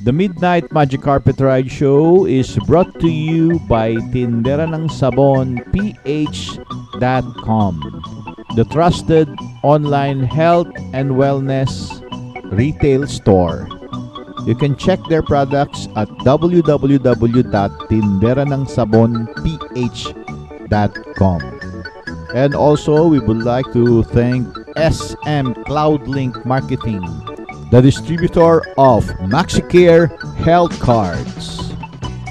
The Midnight Magic Carpet Ride Show is brought to you by Tindera ng Sabon PH.com, the trusted online health and wellness retail store. You can check their products at www.tinderanangsabonph.com. And also, we would like to thank SM Cloudlink Marketing, the distributor of MaxiCare Health Cards.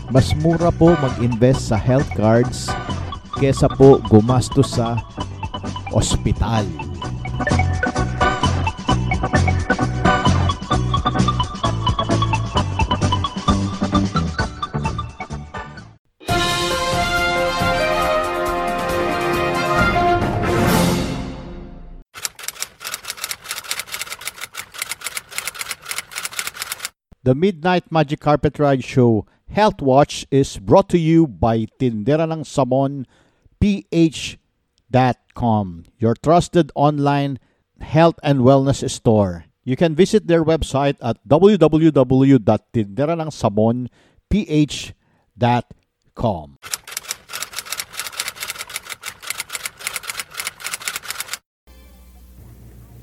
Mas mura po mag-invest sa health cards kesa po gumastos sa ospital. The Midnight Magic Carpet Ride Show Health Watch is brought to you by Tindera ng Sabon PH.com, your trusted online health and wellness store. You can visit their website at www.tinderanangsabonph.com.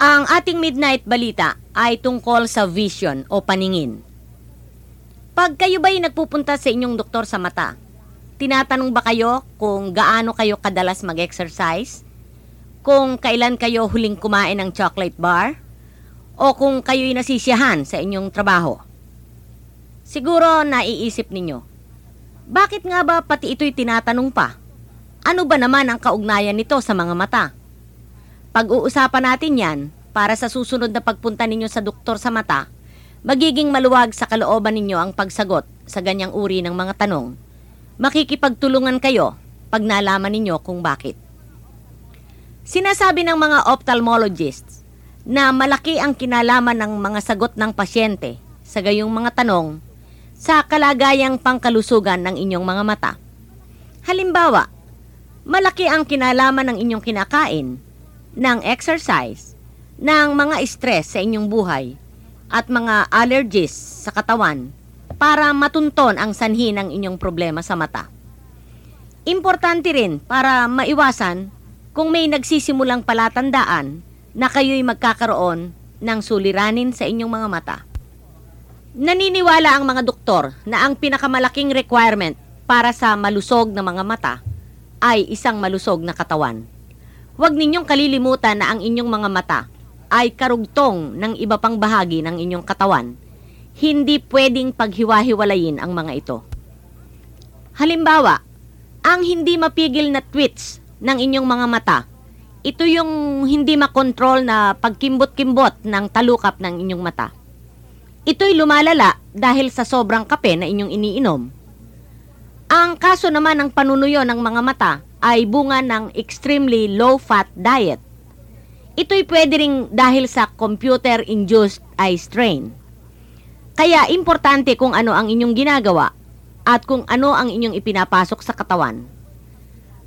Ang ating midnight balita ay tungkol sa vision o paningin. Pag kayo ba'y nagpupunta sa inyong doktor sa mata, tinatanong ba kayo kung gaano kayo kadalas mag-exercise? Kung kailan kayo huling kumain ng chocolate bar? O kung kayo'y nasisiyahan sa inyong trabaho? Siguro naiisip ninyo, bakit nga ba pati ito'y tinatanong pa? Ano ba naman ang kaugnayan nito sa mga mata? Pag-uusapan natin yan para sa susunod na pagpunta ninyo sa doktor sa mata, magiging maluwag sa kalooban ninyo ang pagsagot sa ganyang uri ng mga tanong. Makikipagtulungan kayo pag nalaman ninyo kung bakit. Sinasabi ng mga ophthalmologists na malaki ang kinalaman ng mga sagot ng pasyente sa gayong mga tanong sa kalagayang pangkalusugan ng inyong mga mata. Halimbawa, malaki ang kinalaman ng inyong kinakain, ng exercise, ng mga stress sa inyong buhay, at mga allergies sa katawan para matunton ang sanhi ng inyong problema sa mata. Importante rin para maiwasan kung may nagsisimulang palatandaan na kayo'y magkakaroon ng suliranin sa inyong mga mata. Naniniwala ang mga doktor na ang pinakamalaking requirement para sa malusog na mga mata ay isang malusog na katawan. Huwag ninyong kalilimutan na ang inyong mga mata ay karugtong ng iba pang bahagi ng inyong katawan. Hindi pwedeng paghiwa-hiwalayin ang mga ito. Halimbawa, ang hindi mapigil na twitch ng inyong mga mata, ito yung hindi makontrol na pagkimbot-kimbot ng talukap ng inyong mata. Ito'y lumalala dahil sa sobrang kape na inyong iniinom. Ang kaso naman ng panunuyo ng mga mata ay bunga ng extremely low-fat diet. Ito'y pwede ring dahil sa computer-induced eye strain. Kaya importante kung ano ang inyong ginagawa at kung ano ang inyong ipinapasok sa katawan.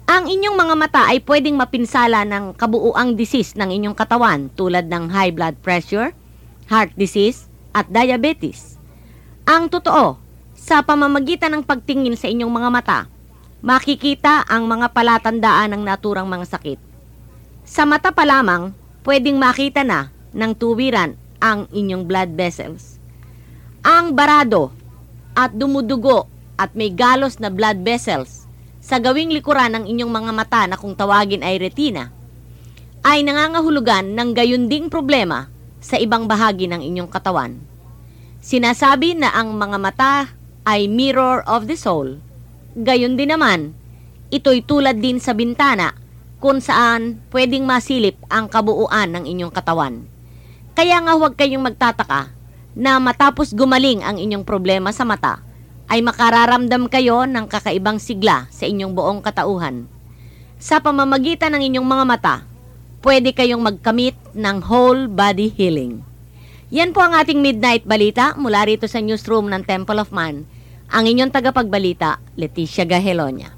Ang inyong mga mata ay pwedeng mapinsala ng kabuuang disease ng inyong katawan tulad ng high blood pressure, heart disease, at diabetes. Ang totoo, sa pamamagitan ng pagtingin sa inyong mga mata, makikita ang mga palatandaan ng naturang mga sakit. Sa mata pa lamang, pwedeng makita na ng tuwiran ang inyong blood vessels. Ang barado at dumudugo at may galos na blood vessels sa gawing likuran ng inyong mga mata na kung tawagin ay retina, ay nangangahulugan ng gayunding problema sa ibang bahagi ng inyong katawan. Sinasabi na ang mga mata ay mirror of the soul. Gayon din naman, ito'y tulad din sa bintana kung saan pwedeng masilip ang kabuuan ng inyong katawan. Kaya nga huwag kayong magtataka na matapos gumaling ang inyong problema sa mata, ay makararamdam kayo ng kakaibang sigla sa inyong buong katauhan. Sa pamamagitan ng inyong mga mata, pwede kayong magkamit ng whole body healing. Yan po ang ating Midnight Balita mula rito sa newsroom ng Temple of Man. Ang inyong tagapagbalita, Leticia Gahelonia.